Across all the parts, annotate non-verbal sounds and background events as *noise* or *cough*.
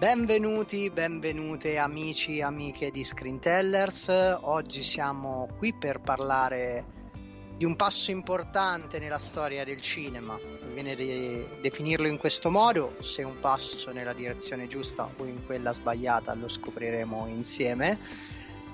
Benvenuti, benvenute amici e amiche di Screentellers. Oggi siamo qui per parlare di un passo importante nella storia del cinema. Viene di definirlo in questo modo, se un passo nella direzione giusta o in quella sbagliata lo scopriremo insieme.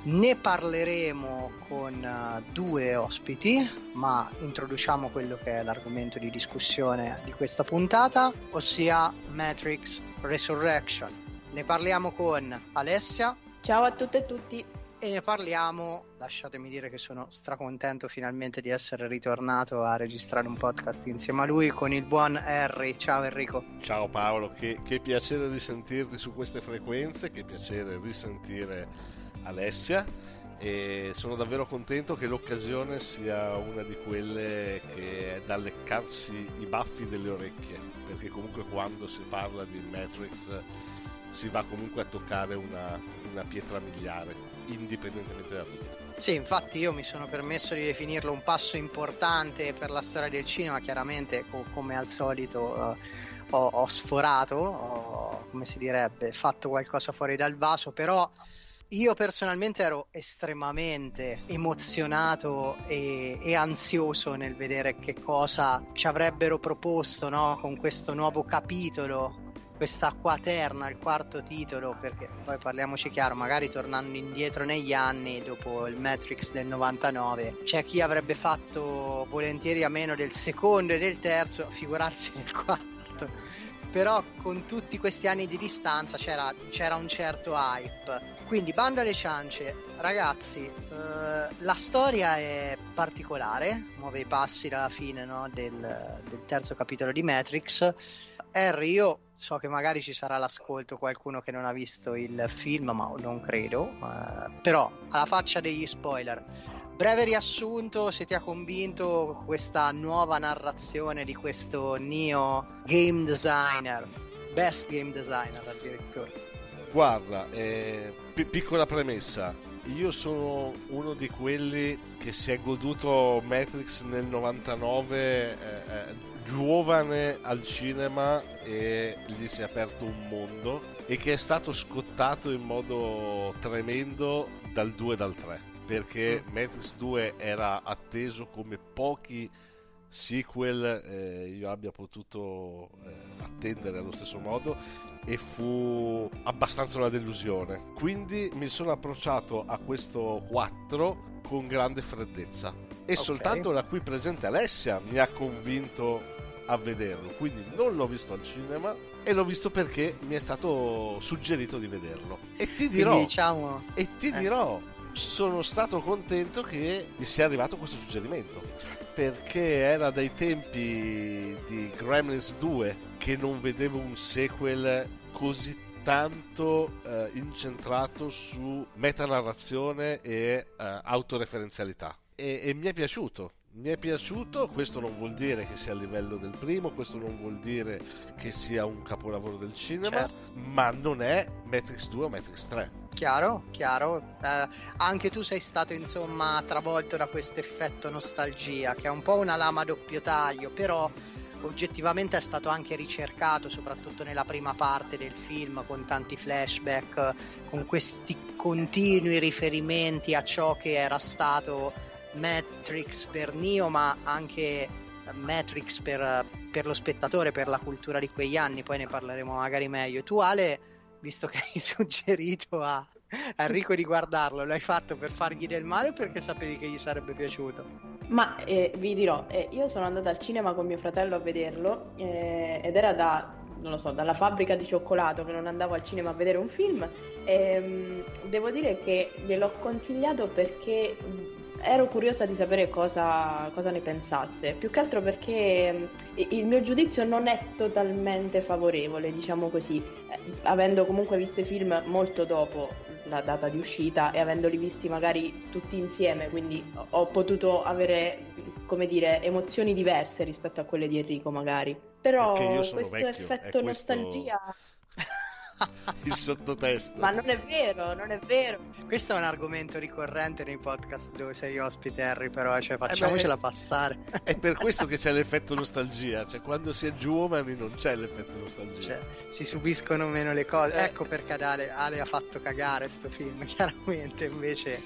Ne parleremo con uh, due ospiti, ma introduciamo quello che è l'argomento di discussione di questa puntata, ossia Matrix Resurrection. Ne parliamo con Alessia. Ciao a tutte e tutti. E ne parliamo, lasciatemi dire che sono stracontento finalmente di essere ritornato a registrare un podcast insieme a lui con il buon Harry. Ciao Enrico. Ciao Paolo, che, che piacere risentirti su queste frequenze, che piacere risentire Alessia e sono davvero contento che l'occasione sia una di quelle che è da leccarsi i baffi delle orecchie perché comunque quando si parla di Matrix si va comunque a toccare una, una pietra miliare indipendentemente da tutto. Sì, infatti io mi sono permesso di definirlo un passo importante per la storia del cinema, chiaramente co- come al solito uh, ho, ho, sforato, ho, come si direbbe, fatto qualcosa fuori dal vaso, però io personalmente ero estremamente emozionato e, e, ansioso nel vedere che cosa ci avrebbero proposto no? con questo nuovo capitolo, questa quaterna, il quarto titolo, perché poi parliamoci chiaro, magari tornando indietro negli anni, dopo il Matrix del 99, c'è chi avrebbe fatto volentieri a meno del secondo e del terzo, figurarsi del *laughs* quarto però con tutti questi anni di distanza c'era, c'era un certo hype. Quindi bando alle ciance, ragazzi, eh, la storia è particolare, muove i passi dalla fine no, del, del, terzo capitolo di Matrix. Harry, io so che magari ci sarà l'ascolto qualcuno che non ha visto il film, ma non credo, eh, però alla faccia degli spoiler breve riassunto, se ti ha convinto questa nuova narrazione di questo Neo game designer, best game designer addirittura. Guarda, eh, p- piccola premessa, io sono uno di quelli che si è goduto Matrix nel 99 eh, eh, giovane al cinema e gli si è aperto un mondo e che è stato scottato in modo tremendo dal 2 e dal 3 perché mm. Matrix 2 era atteso come pochi sequel eh, io abbia potuto eh, attendere allo stesso modo e fu abbastanza una delusione quindi mi sono approcciato a questo 4 con grande freddezza e okay. soltanto la qui presente Alessia mi ha convinto a vederlo quindi non l'ho visto al cinema e l'ho visto perché mi è stato suggerito di vederlo. E ti dirò diciamo... e ti eh. dirò sono stato contento che mi sia arrivato questo suggerimento perché era dai tempi di Gremlins 2 che non vedevo un sequel così tanto eh, incentrato su metanarrazione e eh, autoreferenzialità. E, e mi è piaciuto mi è piaciuto, questo non vuol dire che sia a livello del primo, questo non vuol dire che sia un capolavoro del cinema, certo. ma non è Matrix 2 o Matrix 3. Chiaro, chiaro. Eh, anche tu sei stato insomma travolto da questo effetto nostalgia, che è un po' una lama a doppio taglio, però oggettivamente è stato anche ricercato, soprattutto nella prima parte del film, con tanti flashback, con questi continui riferimenti a ciò che era stato Matrix per Neo, ma anche Matrix per, per lo spettatore, per la cultura di quegli anni. Poi ne parleremo magari meglio. Tu, Ale visto che *laughs* hai suggerito a Enrico di guardarlo, l'hai fatto per fargli del male o perché sapevi che gli sarebbe piaciuto? Ma eh, vi dirò, eh, io sono andata al cinema con mio fratello a vederlo eh, ed era da, non lo so, dalla fabbrica di cioccolato che non andavo al cinema a vedere un film e ehm, devo dire che gliel'ho consigliato perché ero curiosa di sapere cosa, cosa, ne pensasse, più che altro perché il mio giudizio non è totalmente favorevole, diciamo così, eh, avendo comunque visto i film molto dopo la data di uscita e avendoli visti magari tutti insieme, quindi ho potuto avere, come dire, emozioni diverse rispetto a quelle di Enrico magari. Però questo vecchio, effetto questo... nostalgia il sottotesto. Ma non è vero, non è vero. Questo è un argomento ricorrente nei podcast dove sei ospite, Harry, però, cioè, facciamocela eh beh, passare. È per questo che c'è l'effetto nostalgia, cioè quando si è giovani non c'è l'effetto nostalgia. Cioè, si subiscono meno le cose. Eh. Ecco perché Ale, Ale ha fatto cagare sto film, *laughs* chiaramente, invece...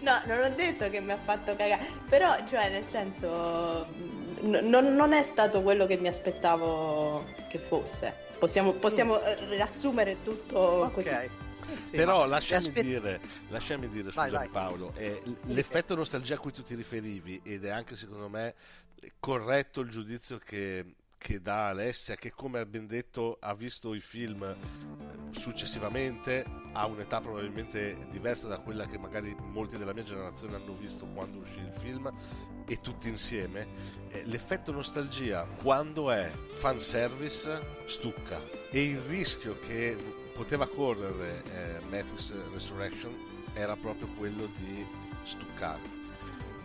no, non ho detto che mi ha fatto cagare, però, cioè, nel senso... N- non è stato quello che mi aspettavo che fosse. Possiamo, possiamo mm. riassumere tutto okay. così. Sì, Però lasciami, aspet- dire, lasciami dire, vai, vai. Paolo, eh, l'effetto nostalgia a cui tu ti riferivi ed è anche secondo me corretto il giudizio che, che dà Alessia che come abbiamo detto ha visto i film eh, successivamente a un'età probabilmente diversa da quella che magari molti della mia generazione hanno visto quando uscì il film e tutti insieme eh, l'effetto nostalgia quando è fanservice stucca. E il rischio che poteva correre eh, Matrix Resurrection era proprio quello di stuccare.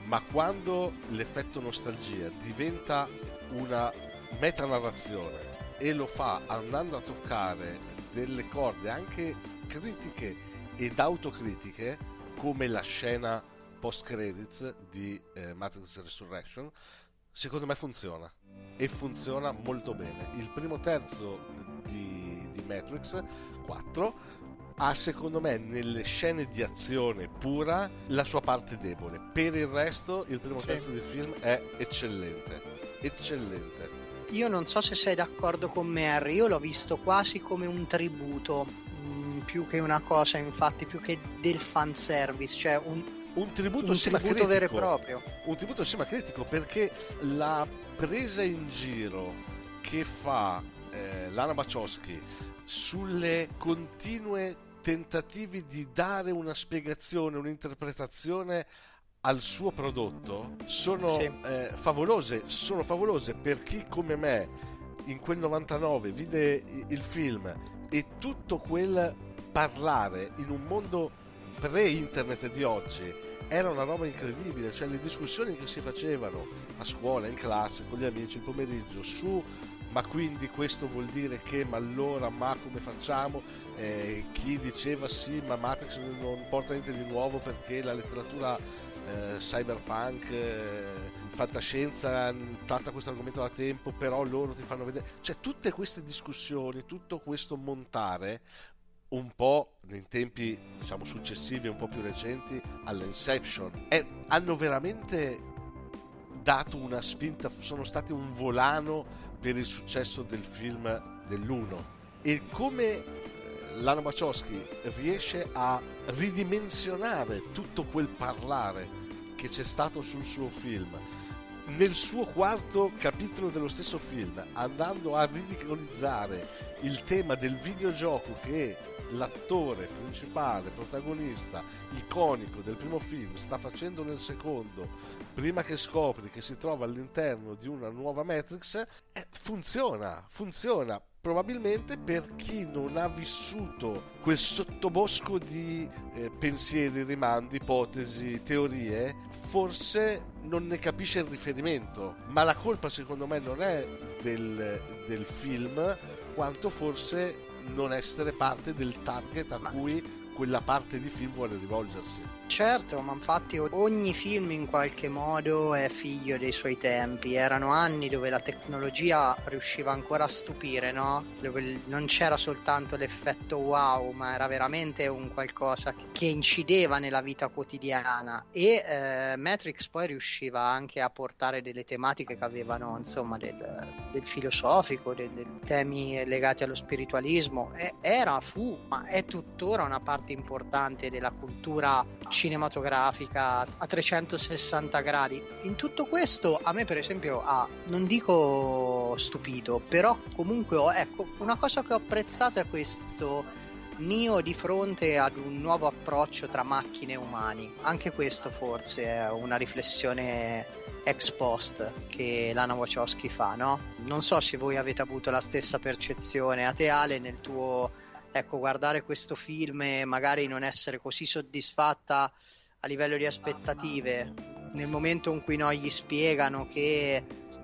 Ma quando l'effetto nostalgia diventa una metanarrazione e lo fa andando a toccare delle corde anche critiche ed autocritiche come la scena post credits di eh, Matrix Resurrection secondo me funziona. E funziona molto bene. Il primo terzo di, di Matrix 4 ha secondo me nelle scene di azione pura la sua parte debole. Per il resto il primo sì. terzo del film è eccellente. Eccellente io non so se sei d'accordo con me, Harry. Io l'ho visto quasi come un tributo, mh, mm, più che una cosa, infatti, più che del fanservice, cioè un, un tributo, un tributo vero e proprio. Un tributo sema critico perché la presa in giro che fa eh, Lana Bachowski sulle continue tentativi di dare una spiegazione, un'interpretazione al suo prodotto sono sì. eh, favolose, sono favolose per chi come me in quel 99 vide il film e tutto quel parlare in un mondo pre-internet di oggi era una roba incredibile, cioè le discussioni che si facevano a scuola, in classe, con gli amici il pomeriggio su ma quindi questo vuol dire che ma allora ma come facciamo eh, chi diceva sì ma Matrix non porta niente di nuovo perché la letteratura eh, cyberpunk, eh, fantascienza tratta questo argomento da tempo, però loro ti fanno vedere, cioè tutte queste discussioni, tutto questo montare un po' nei tempi diciamo successivi, un po' più recenti all'Inception, è, hanno veramente dato una spinta, sono stati un volano per il successo del film dell'uno. E come Lano Wachowski riesce a ridimensionare tutto quel parlare che c'è stato sul suo film. Nel suo quarto capitolo dello stesso film andando a ridicolizzare il tema del videogioco che l'attore principale, protagonista, iconico del primo film sta facendo nel secondo, prima che scopri che si trova all'interno di una nuova Matrix, eh, funziona, funziona probabilmente per chi non ha vissuto quel sottobosco di eh, pensieri, rimandi, ipotesi, teorie, forse non ne capisce il riferimento. Ma la colpa secondo me non è del, del film, quanto forse non essere parte del target a ma... cui quella parte di film vuole rivolgersi. Certo, ma infatti ogni film in qualche modo è figlio dei suoi tempi. Erano anni dove la tecnologia riusciva ancora a stupire, no? Dove non c'era soltanto l'effetto wow, ma era veramente un qualcosa che incideva nella vita quotidiana. E eh, Matrix poi riusciva anche a portare delle tematiche che avevano, insomma, del, del filosofico, dei temi legati allo spiritualismo. E era, fu, ma è tuttora una parte parte importante della cultura cinematografica a 360 gradi. In tutto questo a me per esempio ha, non dico stupito, però comunque ho, ecco, una cosa che ho apprezzato è questo Nio di fronte ad un nuovo approccio tra macchine e umani. Anche questo forse è una riflessione ex post che Lana Wachowski fa, no? Non so se voi avete avuto la stessa percezione a te Ale nel tuo ecco, guardare questo film e magari non essere così soddisfatta a livello di aspettative nel momento in cui noi gli spiegano che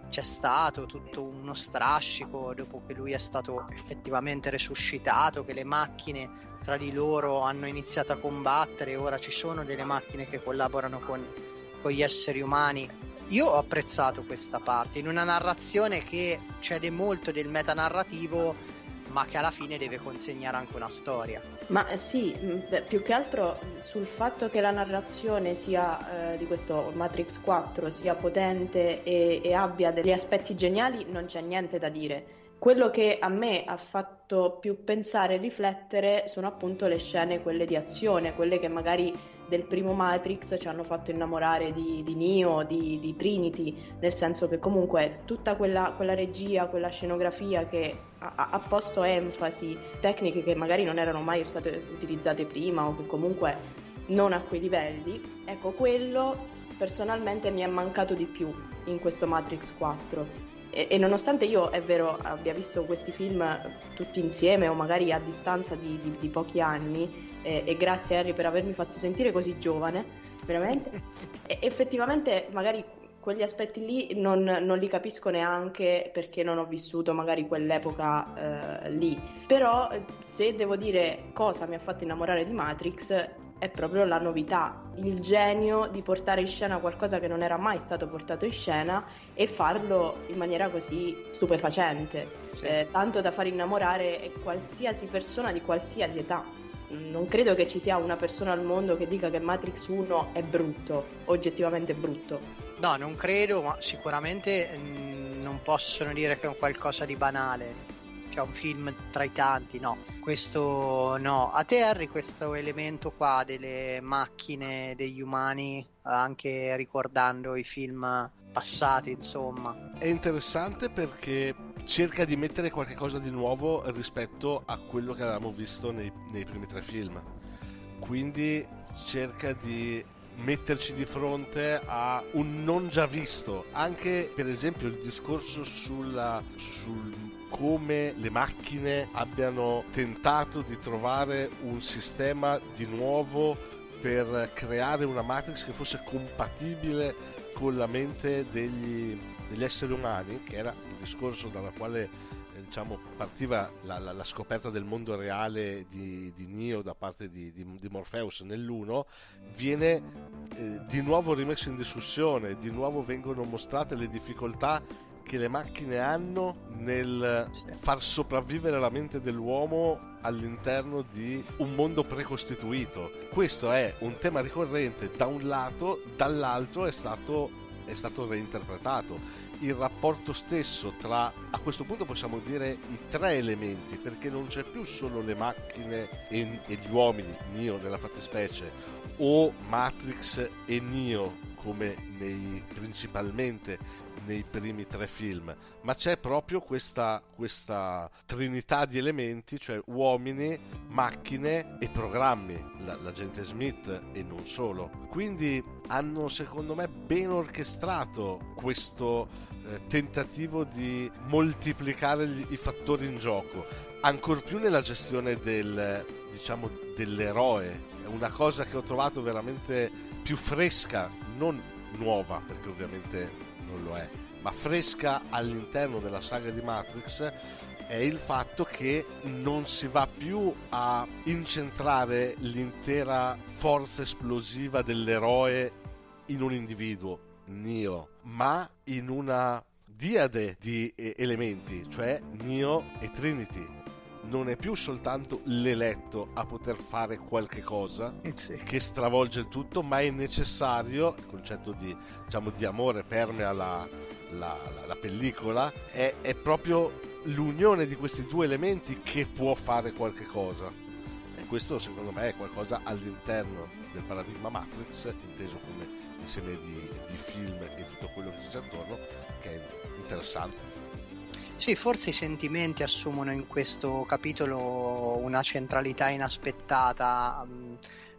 c'è stato tutto uno strascico dopo che lui è stato effettivamente resuscitato, che le macchine tra di loro hanno iniziato a combattere ora ci sono delle macchine che collaborano con, con gli esseri umani. Io ho apprezzato questa parte, in una narrazione che cede molto del metanarrativo ma che alla fine deve consegnare anche una storia. Ma eh, sì, mm, più che altro sul fatto che la narrazione sia eh, di questo Matrix 4 sia potente e, e abbia degli aspetti geniali non c'è niente da dire. Quello che a me ha fatto più pensare e riflettere sono appunto le scene, quelle di azione, quelle che magari del primo Matrix ci hanno fatto innamorare di, di Neo, di, di, Trinity, nel senso che comunque tutta quella, quella regia, quella scenografia che ha, ha, posto enfasi, tecniche che magari non erano mai state utilizzate prima o che comunque non a quei livelli, ecco quello personalmente mi è mancato di più in questo Matrix 4 e, e, nonostante io, è vero, abbia visto questi film tutti insieme o magari a distanza di, di, di pochi anni, eh, e grazie Harry per avermi fatto sentire così giovane, veramente, *laughs* effettivamente magari quegli aspetti lì non, non, li capisco neanche perché non ho vissuto magari quell'epoca eh, lì. Però se devo dire cosa mi ha fatto innamorare di Matrix è proprio la novità, il genio di portare in scena qualcosa che non era mai stato portato in scena e farlo in maniera così stupefacente, sì. eh, tanto da far innamorare qualsiasi persona di qualsiasi età. Non credo che ci sia una persona al mondo che dica che Matrix 1 è brutto, oggettivamente brutto. No, non credo, ma sicuramente mm, non possono dire che è qualcosa di banale cioè un film tra i tanti, no, questo no. A te Harry questo elemento qua delle macchine, degli umani, anche ricordando i film passati, insomma. È interessante perché cerca di mettere qualcosa di nuovo rispetto a quello che avevamo visto nei, nei primi tre film. Quindi cerca di metterci di fronte a un non già visto. Anche per esempio il discorso sulla, sul come le macchine abbiano tentato di trovare un sistema di nuovo per creare una Matrix che fosse compatibile con la mente degli, degli esseri umani, che era discorso dalla quale eh, diciamo, partiva la, la, la, scoperta del mondo reale di, di Neo da parte di, di, di Morpheus nell'1, viene eh, di nuovo rimesso in discussione, di nuovo vengono mostrate le difficoltà che le macchine hanno nel far sopravvivere la mente dell'uomo all'interno di un mondo precostituito. Questo è un tema ricorrente da un lato, dall'altro è stato è stato reinterpretato. Il rapporto stesso tra, a questo punto possiamo dire, i tre elementi, perché non c'è più solo le macchine e, e gli uomini, Neo nella fattispecie, o Matrix e Neo come nei, principalmente nei primi tre film, ma c'è proprio questa, questa trinità di elementi, cioè uomini, macchine e programmi, l'agente Smith e non solo. Quindi hanno secondo me ben orchestrato questo eh, tentativo di moltiplicare gli, i fattori in gioco, ancor più nella gestione del, diciamo, dell'eroe. È una cosa che ho trovato veramente più fresca, non nuova, perché ovviamente non lo è, ma fresca all'interno della saga di Matrix è il fatto che non si va più a incentrare l'intera forza esplosiva dell'eroe in un individuo, Neo, ma in una diade di elementi, cioè Neo e Trinity non è più soltanto l'eletto a poter fare qualche cosa *laughs* sì. che stravolge il tutto, ma è necessario, il concetto di, diciamo, di amore permea la, la, la, la pellicola, è, è, proprio l'unione di questi due elementi che può fare qualche cosa. E questo secondo me è qualcosa all'interno del paradigma Matrix, inteso come insieme di, di film e tutto quello che c'è attorno, che è interessante. Sì, forse i sentimenti assumono in questo capitolo una centralità inaspettata.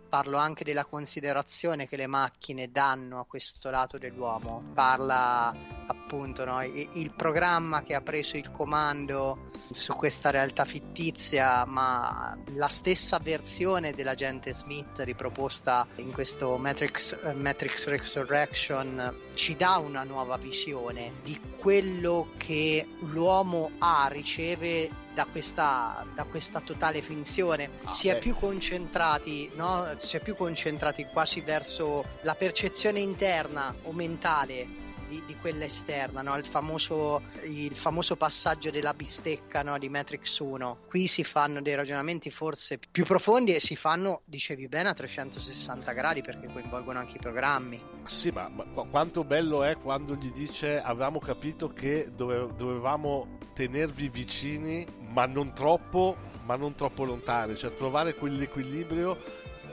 Parlo anche della considerazione che le macchine danno a questo lato dell'uomo. Parla appunto no, il programma che ha preso il comando su questa realtà fittizia, ma la stessa versione dell'agente Smith riproposta in questo Matrix, Matrix Resurrection ci dà una nuova visione di quello che l'uomo ha, riceve da questa, da questa, totale finzione. Ah, si, è più concentrati, no? si è più concentrati quasi verso la percezione interna o mentale di, di quella esterna, no? il, famoso, il, famoso, passaggio della bistecca no? di Matrix 1. Qui si fanno dei ragionamenti forse più profondi e si fanno, dicevi bene, a 360 gradi perché coinvolgono anche i programmi. Sì, ma, ma quanto bello è quando gli dice avevamo capito che dove, dovevamo tenervi vicini, ma non troppo, ma non troppo lontani, cioè trovare quell'equilibrio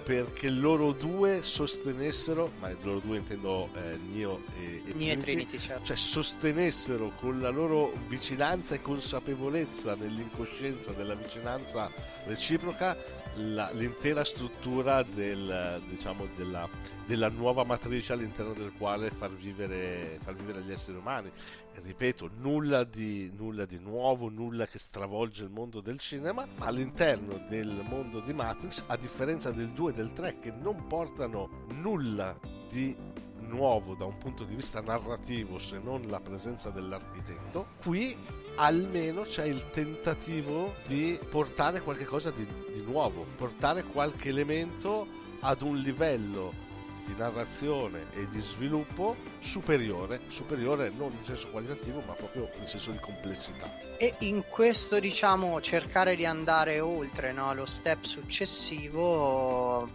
perché loro due sostenessero, ma loro due intendo eh, Nio e, e, Neo Trinity, Trinity certo. cioè sostenessero con la loro vicinanza e consapevolezza nell'incoscienza della vicinanza reciproca la, l'intera struttura del, diciamo, della, della, nuova matrice all'interno del quale far vivere, far vivere gli esseri umani. E ripeto, nulla di, nulla di nuovo, nulla che stravolge il mondo del cinema, ma all'interno del mondo di Matrix, a differenza del 2 e del 3 che non portano nulla di nuovo da un punto di vista narrativo se non la presenza dell'architetto, qui almeno c'è il tentativo di portare qualcosa di, di nuovo, portare qualche elemento ad un livello di narrazione e di sviluppo superiore, superiore non in senso qualitativo ma proprio in senso di complessità. E in questo diciamo cercare di andare oltre no? lo step successivo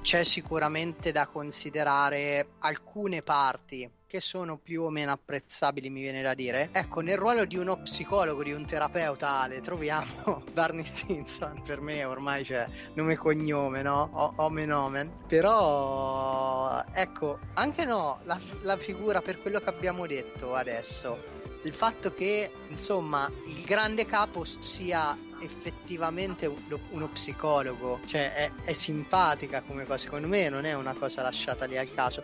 c'è sicuramente da considerare alcune parti che sono più o meno apprezzabili, mi viene da dire. Ecco, nel ruolo di uno psicologo, di un terapeuta Ale, troviamo *laughs* Barney Stinson, per me ormai c'è nome e cognome, no? O- omen omen. Però, ecco, anche no, la, la figura per quello che abbiamo detto adesso, il fatto che, insomma, il grande capo sia effettivamente uno psicologo, cioè è, è, simpatica come cosa, secondo me non è una cosa lasciata lì al caso.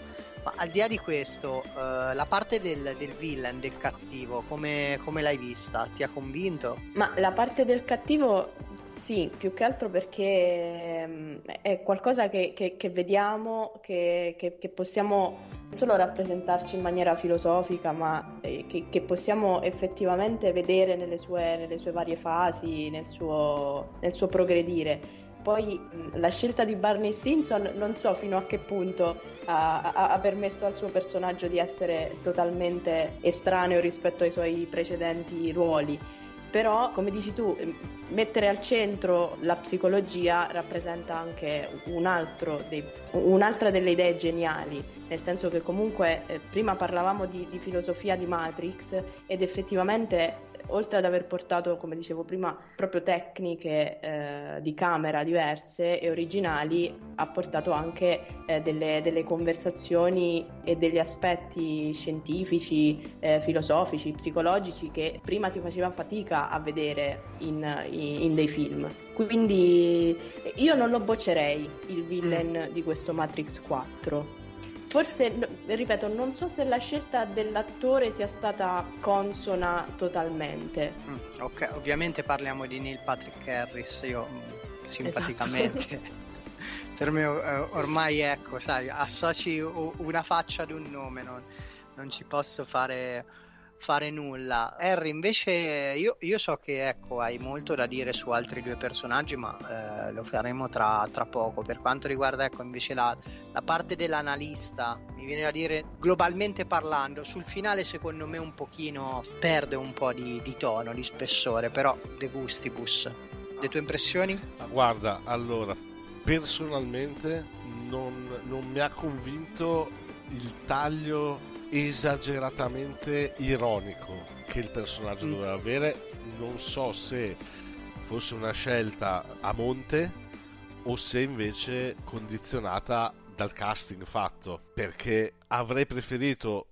Ma al di là di questo, uh, la parte del, del, villain, del cattivo, come, come l'hai vista? Ti ha convinto? Ma la parte del cattivo sì, più che altro perché mm, è qualcosa che, che, che vediamo, che, che, possiamo non solo rappresentarci in maniera filosofica, ma eh, che, possiamo effettivamente vedere nelle sue, nelle sue varie fasi, nel suo, nel suo progredire. Poi la scelta di Barney Stinson non so fino a che punto ha, ha, permesso al suo personaggio di essere totalmente estraneo rispetto ai suoi precedenti ruoli. Però come dici tu mettere al centro la psicologia rappresenta anche un dei, un'altra delle idee geniali nel senso che comunque eh, prima parlavamo di, di filosofia di Matrix ed effettivamente oltre ad aver portato, come dicevo prima, proprio tecniche eh, di camera diverse e originali, ha portato anche eh, delle, delle, conversazioni e degli aspetti scientifici, eh, filosofici, psicologici che prima si faceva fatica a vedere in, in, in dei film. Quindi io non lo boccerei il villain mm. di questo Matrix 4 Forse, ripeto, non so se la scelta dell'attore sia stata consona totalmente. Mm, ok, ovviamente parliamo di Neil Patrick Harris, io mm, simpaticamente. Esatto. *laughs* *laughs* per me eh, ormai ecco, sai, associ una faccia ad un nome, non, non ci posso fare fare nulla. Harry, invece, io, io, so che ecco, hai molto da dire su altri due personaggi, ma eh, lo faremo tra, tra, poco. Per quanto riguarda ecco, invece la, la, parte dell'analista, mi viene da dire globalmente parlando, sul finale secondo me un pochino perde un po' di, di tono, di spessore, però de gustibus. Le tue impressioni? Guarda, allora, personalmente non, non mi ha convinto il taglio esageratamente ironico che il personaggio mm. doveva avere. Non so se fosse una scelta a monte o se invece condizionata dal casting fatto, perché avrei preferito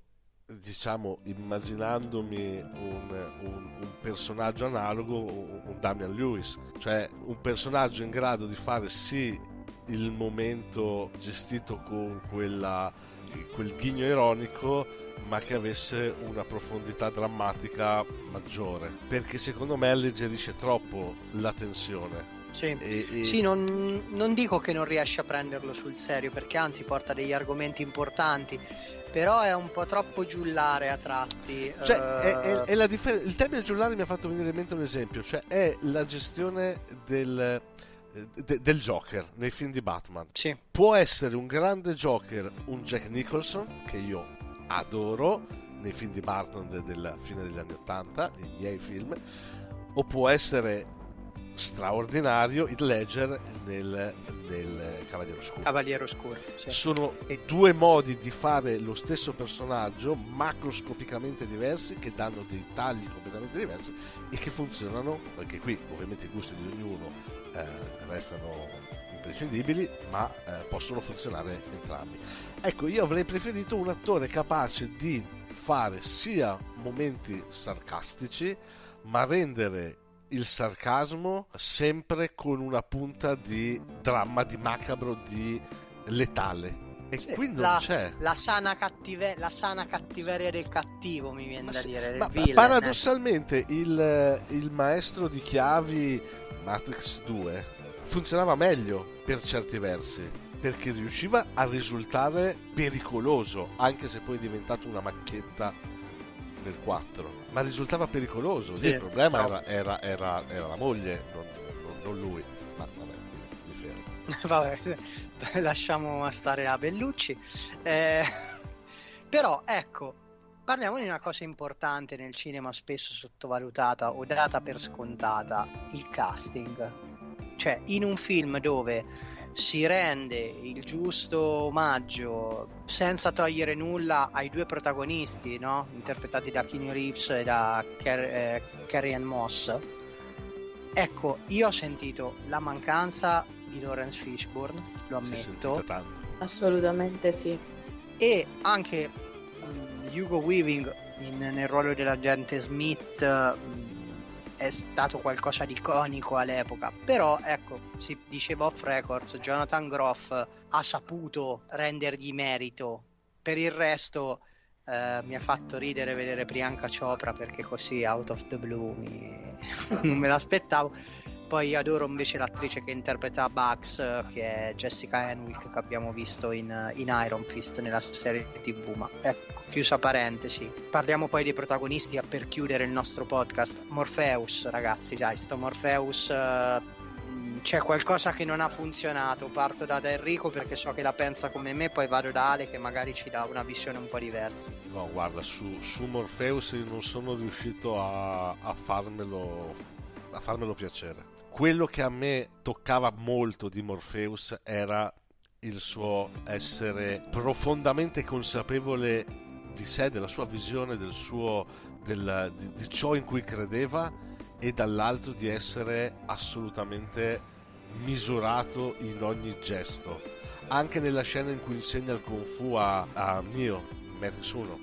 diciamo immaginandomi un, un, un, personaggio analogo un Damian Lewis cioè un personaggio in grado di fare sì il momento gestito con quella, quel ghigno ironico ma che avesse una profondità drammatica maggiore. Perché secondo me alleggerisce troppo la tensione. Sì, e, e... sì non, non, dico che non riesce a prenderlo sul serio perché anzi porta degli argomenti importanti però è un po' troppo giullare a tratti. Cioè, uh... è, è, è la differ- il termine giullare mi ha fatto venire in mente un esempio, cioè è la gestione del, de- del Joker nei film di Batman. Sì. Può essere un grande Joker un Jack Nicholson, che io adoro, nei film di Barton de- della fine degli anni Ottanta, i miei film, o può essere straordinario Heath Ledger nel, nel Cavaliere Oscuro. Cavaliere Oscuro sì. Sono due modi di fare lo stesso personaggio macroscopicamente diversi che danno dei tagli completamente diversi e che funzionano, anche qui ovviamente i gusti di ognuno restano imprescindibili ma eh, possono funzionare entrambi. Ecco, io avrei preferito un attore capace di fare sia momenti sarcastici ma rendere il sarcasmo sempre con una punta di dramma, di macabro, di letale. E sì, qui non la, c'è. La sana, cattive- la sana, cattiveria del cattivo, mi viene ma da sì, dire. Ma, villain, paradossalmente, eh. il, il maestro di chiavi Matrix 2 funzionava meglio per certi versi perché riusciva a risultare pericoloso, anche se poi è diventato una macchietta nel 4 ma risultava pericoloso. Sì, il problema era, era, era, era, la moglie, non, non, non, lui. Ma vabbè, mi fermo. *laughs* vabbè, *laughs* lasciamo stare a Bellucci. Eh, *laughs* però ecco, parliamo di una cosa importante nel cinema, spesso sottovalutata o data per scontata: il casting. Cioè, in un film dove si rende il giusto omaggio senza togliere nulla ai due protagonisti, no? interpretati da Keanu Reeves e da Car- eh, Carrie Ann Moss. Ecco, io ho sentito la mancanza di Lawrence Fishburne, lo ammetto. Assolutamente sì. E anche Hugo Weaving in, nel ruolo dell'agente Smith um, è stato qualcosa di iconico all'epoca. Però, ecco, si diceva off records, Jonathan Groff ha saputo rendergli merito. Per il resto eh, mi ha fatto ridere vedere Priyanka Chopra perché così out of the blue mi... *laughs* non me l'aspettavo. Poi adoro invece l'attrice che interpreta Bugs, che è Jessica Henwick, che abbiamo visto in, in Iron Fist nella serie TV. Ma ecco, chiusa parentesi. Parliamo poi dei protagonisti per chiudere il nostro podcast. Morpheus, ragazzi, dai, sto Morpheus. Uh, c'è qualcosa che non ha funzionato. Parto da Enrico perché so che la pensa come me, poi vado da Ale che magari ci dà una visione un po' diversa. No, guarda, su, su Morpheus non sono riuscito a, a farmelo a farmelo piacere quello che a me toccava molto di Morpheus era il suo essere profondamente consapevole di sé, della sua visione, del suo, del, di, di ciò in cui credeva e dall'altro di essere assolutamente misurato in ogni gesto. Anche nella scena in cui insegna il Kung Fu a, a Neo, Matrix 1,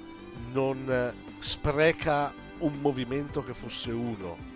non spreca un movimento che fosse uno,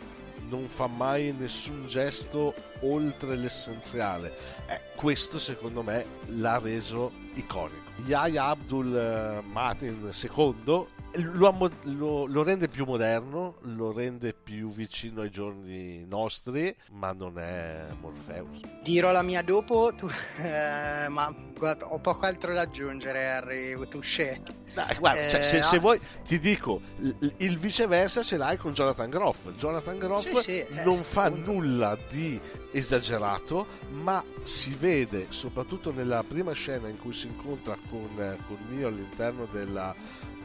non fa mai nessun gesto oltre l'essenziale. Eh, questo secondo me l'ha reso iconico. Yahya Abdul eh, Matin II lo, lo, lo, rende più moderno, lo rende più vicino ai giorni nostri, ma non è Morpheus. Dirò la mia dopo, tu, eh, ma guarda, ho poco altro da aggiungere, Harry Touché. Dai, guarda, eh, cioè, se, se, vuoi ti dico, il, viceversa ce l'hai con Jonathan Groff. Jonathan Groff sì, sì, eh, non eh, fa appunto. nulla di esagerato, ma si vede soprattutto nella prima scena in cui si incontra con, con Neo all'interno della,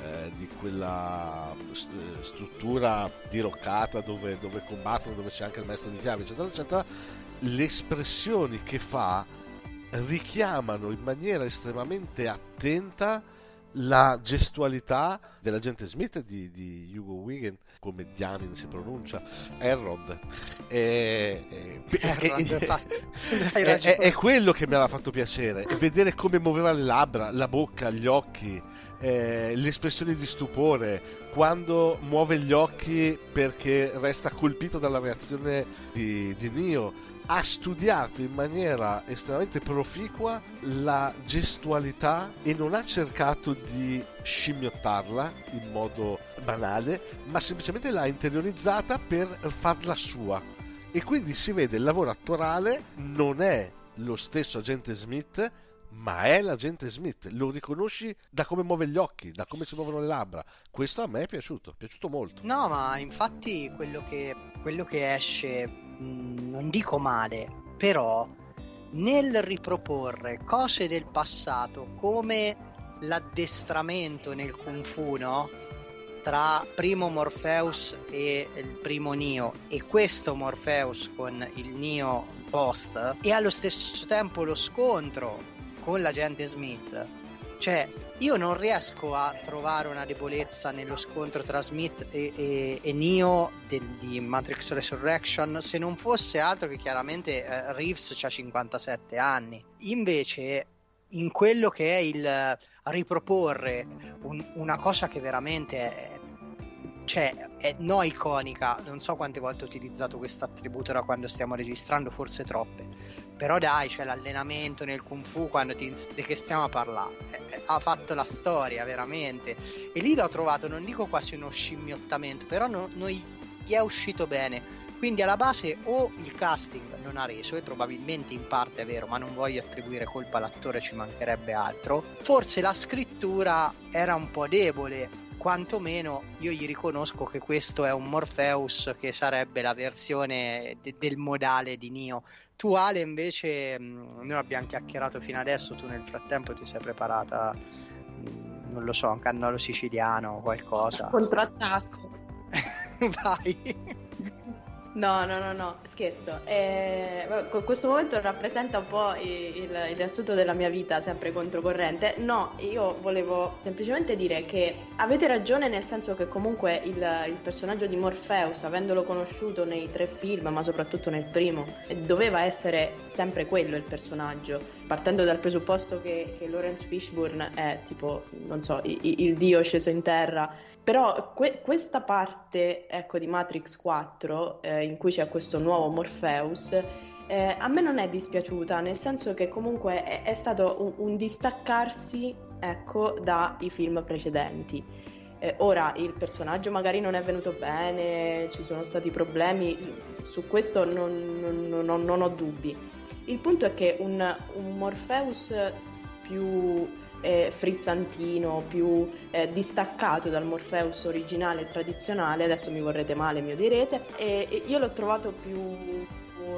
eh, di quella eh, struttura diroccata dove, dove combattono, dove c'è anche il maestro di chiave, eccetera, eccetera, le espressioni che fa richiamano in maniera estremamente attenta la gestualità dell'agente Smith di, di Hugo Wigan come diamine si pronuncia Errod è, è, è, è, quello che mi aveva fatto piacere vedere come muoveva le labbra la bocca gli occhi eh, le espressioni di stupore, quando muove gli occhi perché resta colpito dalla reazione di, di Neo ha studiato in maniera estremamente proficua la gestualità e non ha cercato di scimmiottarla in modo banale, ma semplicemente l'ha interiorizzata per farla sua. E quindi si vede il lavoro attorale non è lo stesso agente Smith, ma è l'agente Smith, lo riconosci da come muove gli occhi, da come si muovono le labbra. Questo a me è piaciuto, è piaciuto molto. No, ma infatti quello che, quello che esce, non dico male, però nel riproporre cose del passato come l'addestramento nel Kung Fu, no? Tra primo Morpheus e il primo Neo e questo Morpheus con il Neo post e allo stesso tempo lo scontro con l'agente Smith. Cioè, io non riesco a trovare una debolezza nello scontro tra Smith e, e, e Neo del, di Matrix Resurrection se non fosse altro che chiaramente eh, Reeves ha 57 anni. Invece, in quello che è il riproporre un, una cosa che veramente è, cioè, è no iconica, non so quante volte ho utilizzato questo attributo da quando stiamo registrando, forse troppe. Però dai, cioè l'allenamento nel Kung Fu quando ti, di che stiamo a parlare? Eh, eh, ha fatto la storia, veramente. E lì l'ho trovato, non dico quasi uno scimmiottamento, però no, non gli è uscito bene. Quindi alla base o il casting non ha reso, e probabilmente in parte è vero, ma non voglio attribuire colpa all'attore, ci mancherebbe altro. Forse la scrittura era un po' debole, quantomeno io gli riconosco che questo è un Morpheus che sarebbe la versione de- del modale di Nio. Tu Ale invece, mh, noi abbiamo chiacchierato fino adesso, tu nel frattempo ti sei preparata, mh, non lo so, un cannolo siciliano o qualcosa. Contrattacco. *laughs* Vai. No, no, no, no, scherzo. Eh, questo momento rappresenta un po' il, il, riassunto della mia vita, sempre controcorrente. No, io volevo semplicemente dire che avete ragione nel senso che comunque il, il personaggio di Morpheus, avendolo conosciuto nei tre film, ma soprattutto nel primo, doveva essere sempre quello il personaggio, partendo dal presupposto che, che Lawrence Fishburne è tipo, non so, il, il dio sceso in terra però que- questa parte ecco, di Matrix 4, eh, in cui c'è questo nuovo Morpheus, eh, a me non è dispiaciuta, nel senso che comunque è, è stato un, un distaccarsi ecco, dai film precedenti. Eh, ora il personaggio magari non è venuto bene, ci sono stati problemi, su questo non, non, non, non ho dubbi. Il punto è che un, un Morpheus più eh, frizzantino, più eh, distaccato dal Morpheus originale e tradizionale, adesso mi vorrete male, mi odierete, e, e io l'ho trovato più,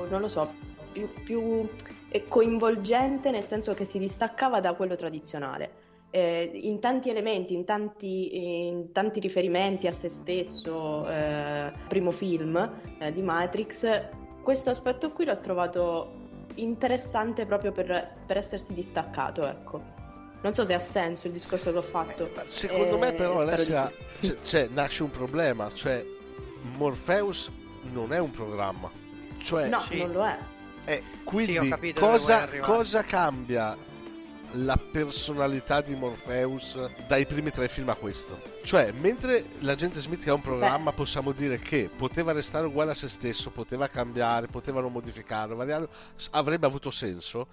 non lo so, più, più eh, coinvolgente nel senso che si distaccava da quello tradizionale. Eh, in tanti elementi, in tanti, in tanti, riferimenti a se stesso, eh, primo film eh, di Matrix, questo aspetto qui l'ho trovato interessante proprio per, per essersi distaccato, ecco. Non so se ha senso il discorso che ho fatto. Eh, secondo eh, me però Alessia c- cioè, nasce un problema, cioè Morpheus non è un programma. Cioè, no, sì. non lo è. Eh, quindi sì, cosa, cosa cambia la personalità di Morpheus dai primi tre film a questo. Cioè, mentre l'agente Smith ha un programma, Beh. possiamo dire che poteva restare uguale a se stesso, poteva cambiare, potevano modificarlo, variarlo, avrebbe avuto senso.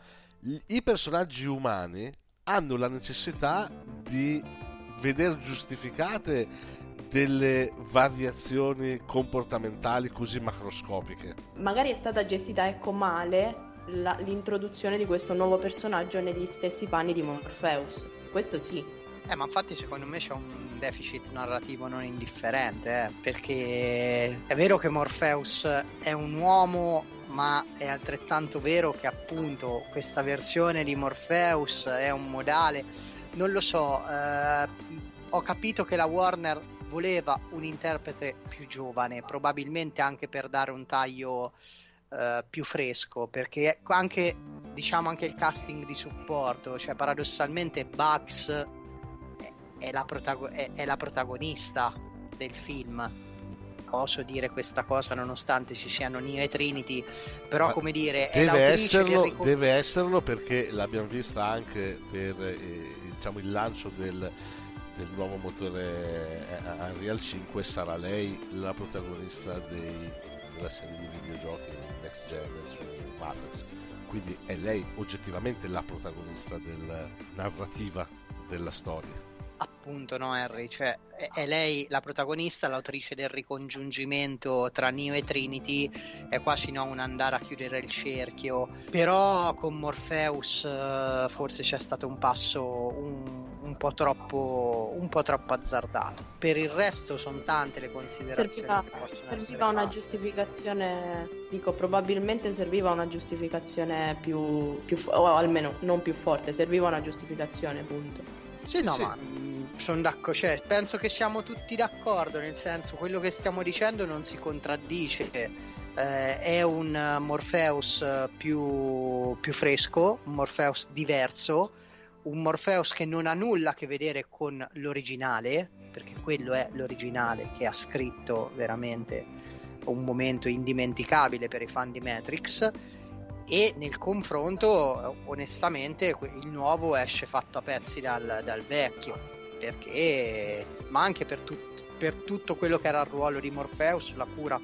I personaggi umani hanno la necessità di vedere giustificate delle variazioni comportamentali così macroscopiche. Magari è stata gestita ecco male la, l'introduzione di questo nuovo personaggio negli stessi panni di Morpheus. Questo sì. Eh, ma infatti secondo me c'è un deficit narrativo non indifferente, eh, perché è vero che Morpheus è un uomo ma è altrettanto vero che appunto questa versione di Morpheus è un modale. Non lo so, eh, ho capito che la Warner voleva un interprete più giovane, probabilmente anche per dare un taglio eh, più fresco, perché anche, diciamo, anche il casting di supporto, cioè paradossalmente Bugs è, è, la, protago- è, è la protagonista del film oso dire questa cosa nonostante ci siano Neo e Trinity, però Ma come dire... Deve esserlo, ricom- deve esserlo perché l'abbiamo vista anche per eh, diciamo, il lancio del del nuovo motore Unreal 5 sarà lei la protagonista dei, della serie di videogiochi Next Gen su Matrix. Quindi è lei oggettivamente la protagonista della narrativa della storia appunto, no, Harry? Cioè, è, è, lei la protagonista, l'autrice del ricongiungimento tra Neo e Trinity. È quasi no, un andare a chiudere il cerchio. Però con Morpheus uh, forse c'è stato un passo un, un, po troppo, un po' troppo azzardato. Per il resto sono tante le considerazioni serviva, che possono serviva una fatte. giustificazione, dico, probabilmente serviva una giustificazione più, più o almeno non più forte, serviva una giustificazione, punto. Sì, no, sì. ma sono d'accordo, cioè, penso che siamo tutti d'accordo, nel senso quello che stiamo dicendo non si contraddice. Eh, è un Morpheus più, più fresco, un Morpheus diverso, un Morpheus che non ha nulla a che vedere con l'originale, perché quello è l'originale che ha scritto veramente un momento indimenticabile per i fan di Matrix e nel confronto onestamente il nuovo esce fatto a pezzi dal, dal vecchio perché ma anche per, tut, per, tutto quello che era il ruolo di Morpheus la cura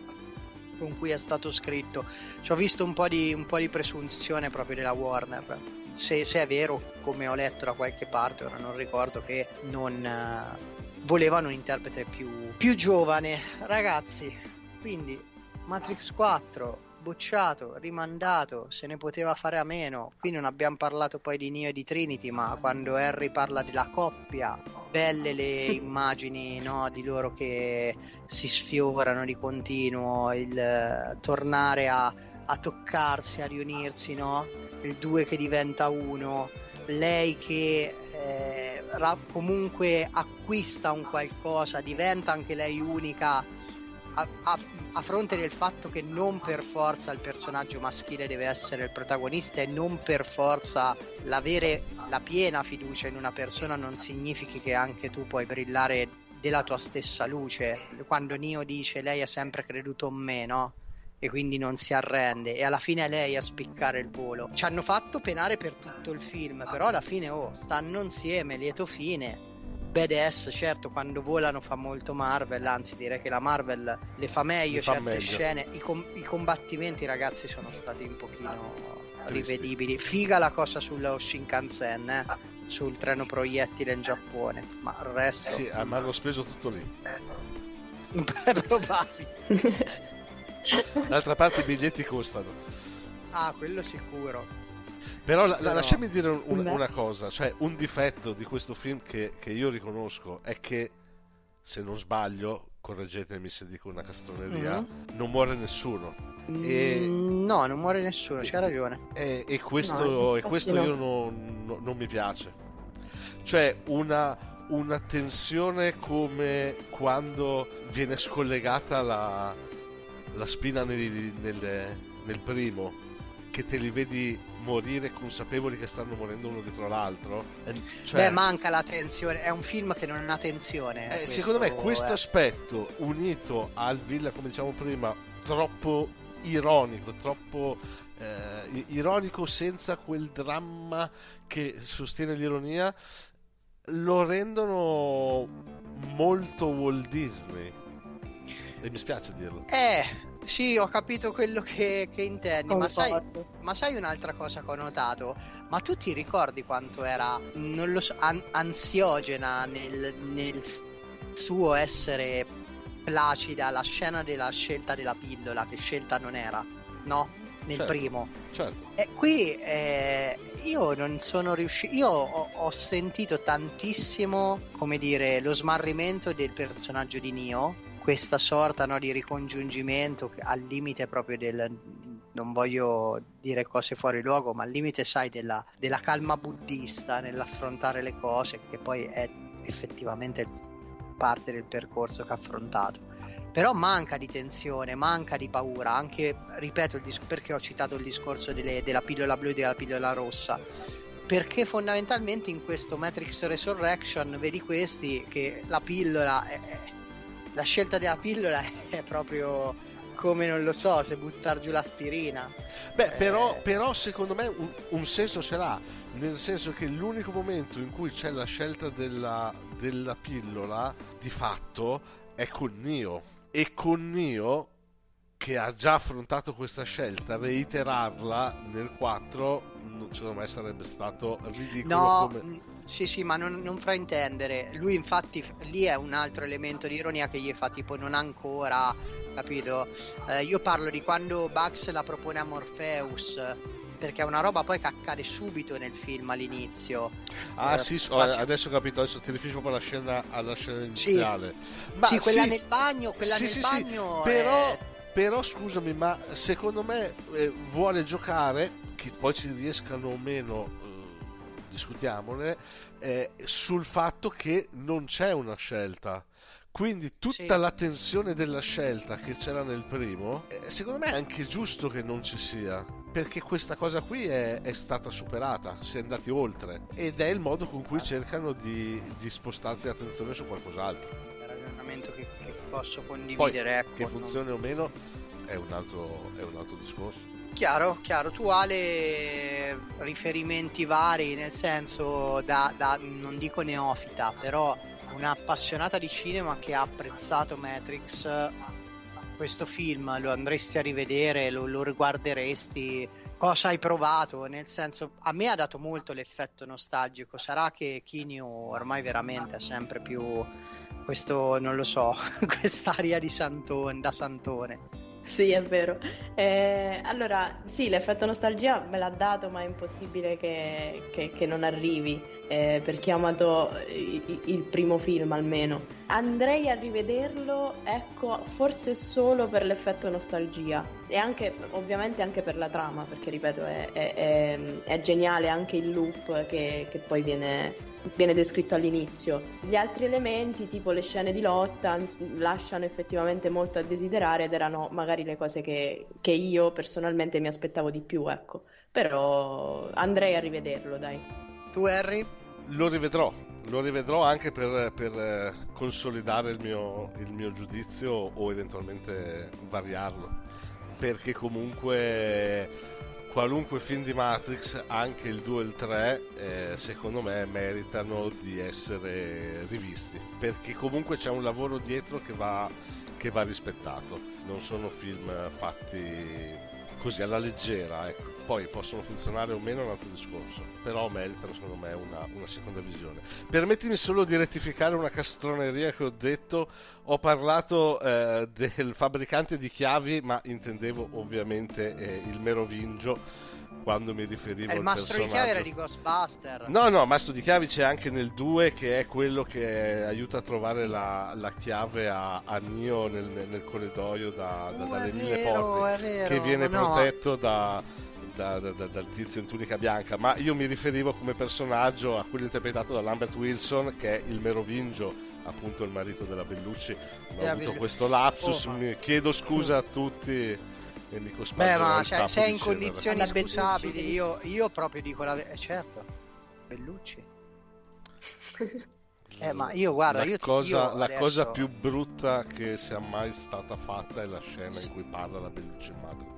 con cui è stato scritto. Ci ho visto un po' di, un po di presunzione proprio della Warner. Se, se, è vero come ho letto da qualche parte ora non ricordo che non uh, volevano un interprete più, più giovane. Ragazzi quindi Matrix 4 bocciato, rimandato, se ne poteva fare a meno. Qui non abbiamo parlato poi di Neo e di Trinity, ma quando Harry parla della coppia, belle le *laughs* immagini no, di loro che si sfiorano di continuo, il uh, tornare a, a, toccarsi, a riunirsi, no? il due che diventa uno, lei che eh, ra- comunque acquista un qualcosa, diventa anche lei unica a, a, fronte del fatto che non per forza il personaggio maschile deve essere il protagonista e non per forza l'avere la piena fiducia in una persona non significhi che anche tu puoi brillare della tua stessa luce. Quando Nio dice lei ha sempre creduto in me, no? E quindi non si arrende, e alla fine è lei a spiccare il volo. Ci hanno fatto penare per tutto il film, però alla fine, oh, stanno insieme, lieto fine badass, certo, quando volano fa molto Marvel, anzi direi che la Marvel le fa meglio le certe meglio. scene. I, com- I, combattimenti, ragazzi, sono stati un pochino Tristi. rivedibili. Figa la cosa sullo Shinkansen, eh? sul treno proiettile in Giappone, ma il resto... Sì, ah, ma hanno speso tutto lì. *laughs* È probabile. D'altra parte i biglietti costano. Ah, quello sicuro. Però, la, Però... lasciami dire un, una cosa, cioè un difetto di questo film che, che, io riconosco è che, se non sbaglio, correggetemi se dico una castroneria, mm-hmm. non muore nessuno. E... Mm, no, non muore nessuno, c'è ragione. E, e questo, no, e questo no. io non, non, non, mi piace. Cioè, una, una tensione come quando viene scollegata la, la spina nel, nel, nel primo, che te li vedi morire consapevoli che stanno morendo uno dietro l'altro. Cioè, Beh, manca la tensione. È un film che non ha tensione. Eh, secondo me, questo aspetto unito al villa, come diciamo prima, troppo ironico, troppo eh, ironico senza quel dramma che sostiene l'ironia, lo rendono molto Walt Disney. E mi spiace dirlo. Eh, sì, ho capito quello che, che intendi, ma sai, ma sai, un'altra cosa che ho notato? Ma tu ti ricordi quanto era, non lo so, an- ansiogena nel, nel suo essere placida la scena della scelta della pillola, che scelta non era, no? Nel certo, primo. Certo. E qui eh, io non sono riuscito, io ho, ho, sentito tantissimo, come dire, lo smarrimento del personaggio di Nio questa sorta no, di ricongiungimento al limite proprio del non voglio dire cose fuori luogo, ma al limite, sai, della, della, calma buddista nell'affrontare le cose, che poi è effettivamente parte del percorso che ha affrontato. Però manca di tensione, manca di paura, anche, ripeto, il dis- perché ho citato il discorso delle, della pillola blu e della pillola rossa. Perché fondamentalmente in questo Matrix Resurrection vedi questi che la pillola è, la scelta della pillola *laughs* è proprio come non lo so, se buttare giù l'aspirina. Beh, eh... però, però, secondo me un, un, senso ce l'ha, nel senso che l'unico momento in cui c'è la scelta della, della pillola, di fatto, è con Nio. E con Nio che ha già affrontato questa scelta, reiterarla nel 4, secondo me sarebbe stato ridicolo. No, come... sì, sì, ma non, non, fraintendere. Lui, infatti, lì è un altro elemento di ironia che gli fa tipo non ancora, capito? Eh, io parlo di quando Bugs la propone a Morpheus perché è una roba poi che accade subito nel film all'inizio. Ah, eh, sì, oh, adesso ho capito, adesso ti riferisci proprio alla scena, alla scena iniziale. Sì, Ma, sì quella sì, nel bagno, quella sì, nel sì, bagno. Però, è... però, scusami, ma secondo me eh, vuole giocare, che poi ci riescano o meno, eh, discutiamone, eh, sul fatto che non c'è una scelta. Quindi tutta sì. la tensione della scelta che c'era nel primo, eh, secondo me è anche giusto che non ci sia, perché questa cosa qui è, è stata superata, si è andati oltre ed è il modo con cui cercano di, di spostarti l'attenzione su qualcos'altro. Un ragionamento che, che posso condividere. Poi, ecco, che funzioni non... o meno è un, altro, è un altro discorso. Chiaro, chiaro, tu Ale riferimenti vari, nel senso da, da non dico neofita, però un'appassionata di cinema che ha apprezzato Matrix, questo film lo andresti a rivedere, lo, lo riguarderesti, cosa hai provato? Nel senso, a me ha dato molto l'effetto nostalgico. Sarà che Kinyu ormai veramente ha sempre più questo, non lo so, *laughs* quest'aria di Santone, da Santone. Sì, è vero. Eh, allora, sì, l'effetto nostalgia me l'ha dato, ma è impossibile che, che, che non arrivi, eh, per chi ha amato il, il, primo film almeno. Andrei a rivederlo, ecco, forse solo per l'effetto nostalgia e anche, ovviamente anche per la trama, perché ripeto, è, è, è, è geniale anche il loop che, che poi viene, viene descritto all'inizio. Gli altri elementi, tipo le scene di lotta, lasciano effettivamente molto a desiderare ed erano magari le cose che, che io personalmente mi aspettavo di più, ecco. Però andrei a rivederlo, dai. Tu Harry? Lo rivedrò, lo rivedrò anche per, per eh, consolidare il mio, il mio giudizio o eventualmente variarlo. Perché comunque qualunque film di Matrix, anche il 2 e il 3, eh, secondo me meritano di essere rivisti, perché comunque c'è un lavoro dietro che va, che va rispettato, non sono film fatti così alla leggera, ecco. Poi possono funzionare o meno è un altro discorso, però meritano secondo me una, una, seconda visione. Permettimi solo di rettificare una castroneria che ho detto, ho parlato eh, del fabbricante di chiavi, ma intendevo ovviamente eh, il Merovingio quando mi riferivo al mastro di chiavi era di Ghostbuster. No, no, mastro di chiavi c'è anche nel 2 che è quello che aiuta a trovare la, la chiave a, a Nio nel, nel, corridoio da, da, uh, dalle mille porte che viene no. protetto da, da, da, da, dal tizio in tunica bianca, ma io mi riferivo come personaggio a quello interpretato da Lambert Wilson, che è il Merovingio, appunto il marito della Bellucci. Ho avuto Bellucci. questo lapsus, oh, mi chiedo scusa a tutti e mi Beh, ma cioè, sei in condizioni scusabili. Io, io, proprio dico la verità. Eh, certo, Bellucci. *laughs* eh, ma io guarda, la, io cosa, io la adesso... cosa più brutta che sia mai stata fatta è la scena sì. in cui parla la Bellucci in Matrix.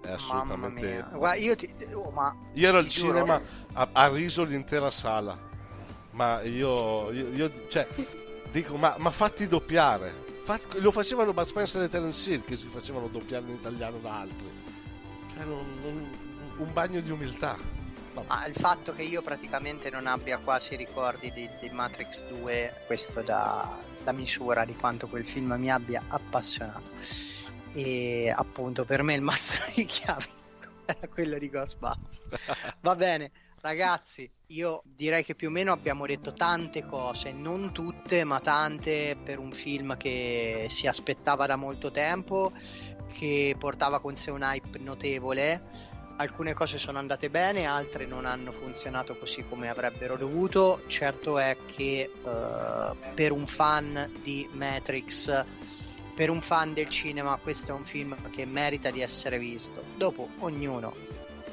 È assolutamente. Guarda, io, ti... oh, ma io ero al cinema, ha, ha, riso l'intera sala. Ma io, io, io cioè, dico, ma, ma fatti doppiare lo facevano Bud Spencer e Terence Hill che si facevano doppiare in italiano da altri. Cioè, non, non, un bagno di umiltà. Ah, il fatto che io praticamente non abbia quasi ricordi di, di Matrix 2, questo da, da, misura di quanto quel film mi abbia appassionato. E appunto per me il mastro di chiavi *laughs* era quello di Ghostbusters. *laughs* Va bene. Ragazzi, io direi che più o meno abbiamo detto tante cose, non tutte, ma tante per un film che si aspettava da molto tempo, che portava con sé un hype notevole. Alcune cose sono andate bene, altre non hanno funzionato così come avrebbero dovuto. Certo è che uh, per un fan di Matrix, per un fan del cinema, questo è un film che merita di essere visto. Dopo ognuno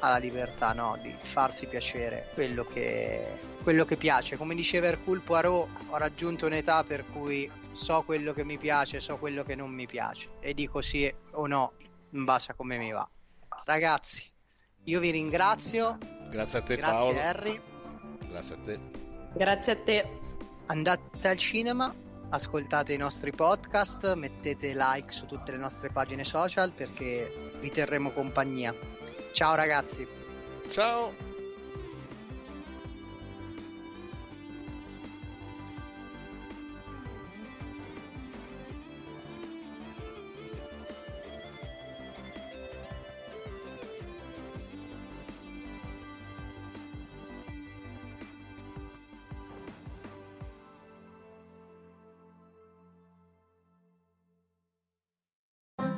ha la libertà no? di farsi piacere quello che, quello che piace. Come diceva Hercule Poirot, ho raggiunto un'età per cui so quello che mi piace, so quello che non mi piace e dico sì o no in base a come mi va. Ragazzi, io vi ringrazio. Grazie a te Grazie Paolo. Harry. Grazie a te. Grazie a te. Andate al cinema, ascoltate i nostri podcast, mettete like su tutte le nostre pagine social perché vi terremo compagnia. Ciao ragazzi. Ciao.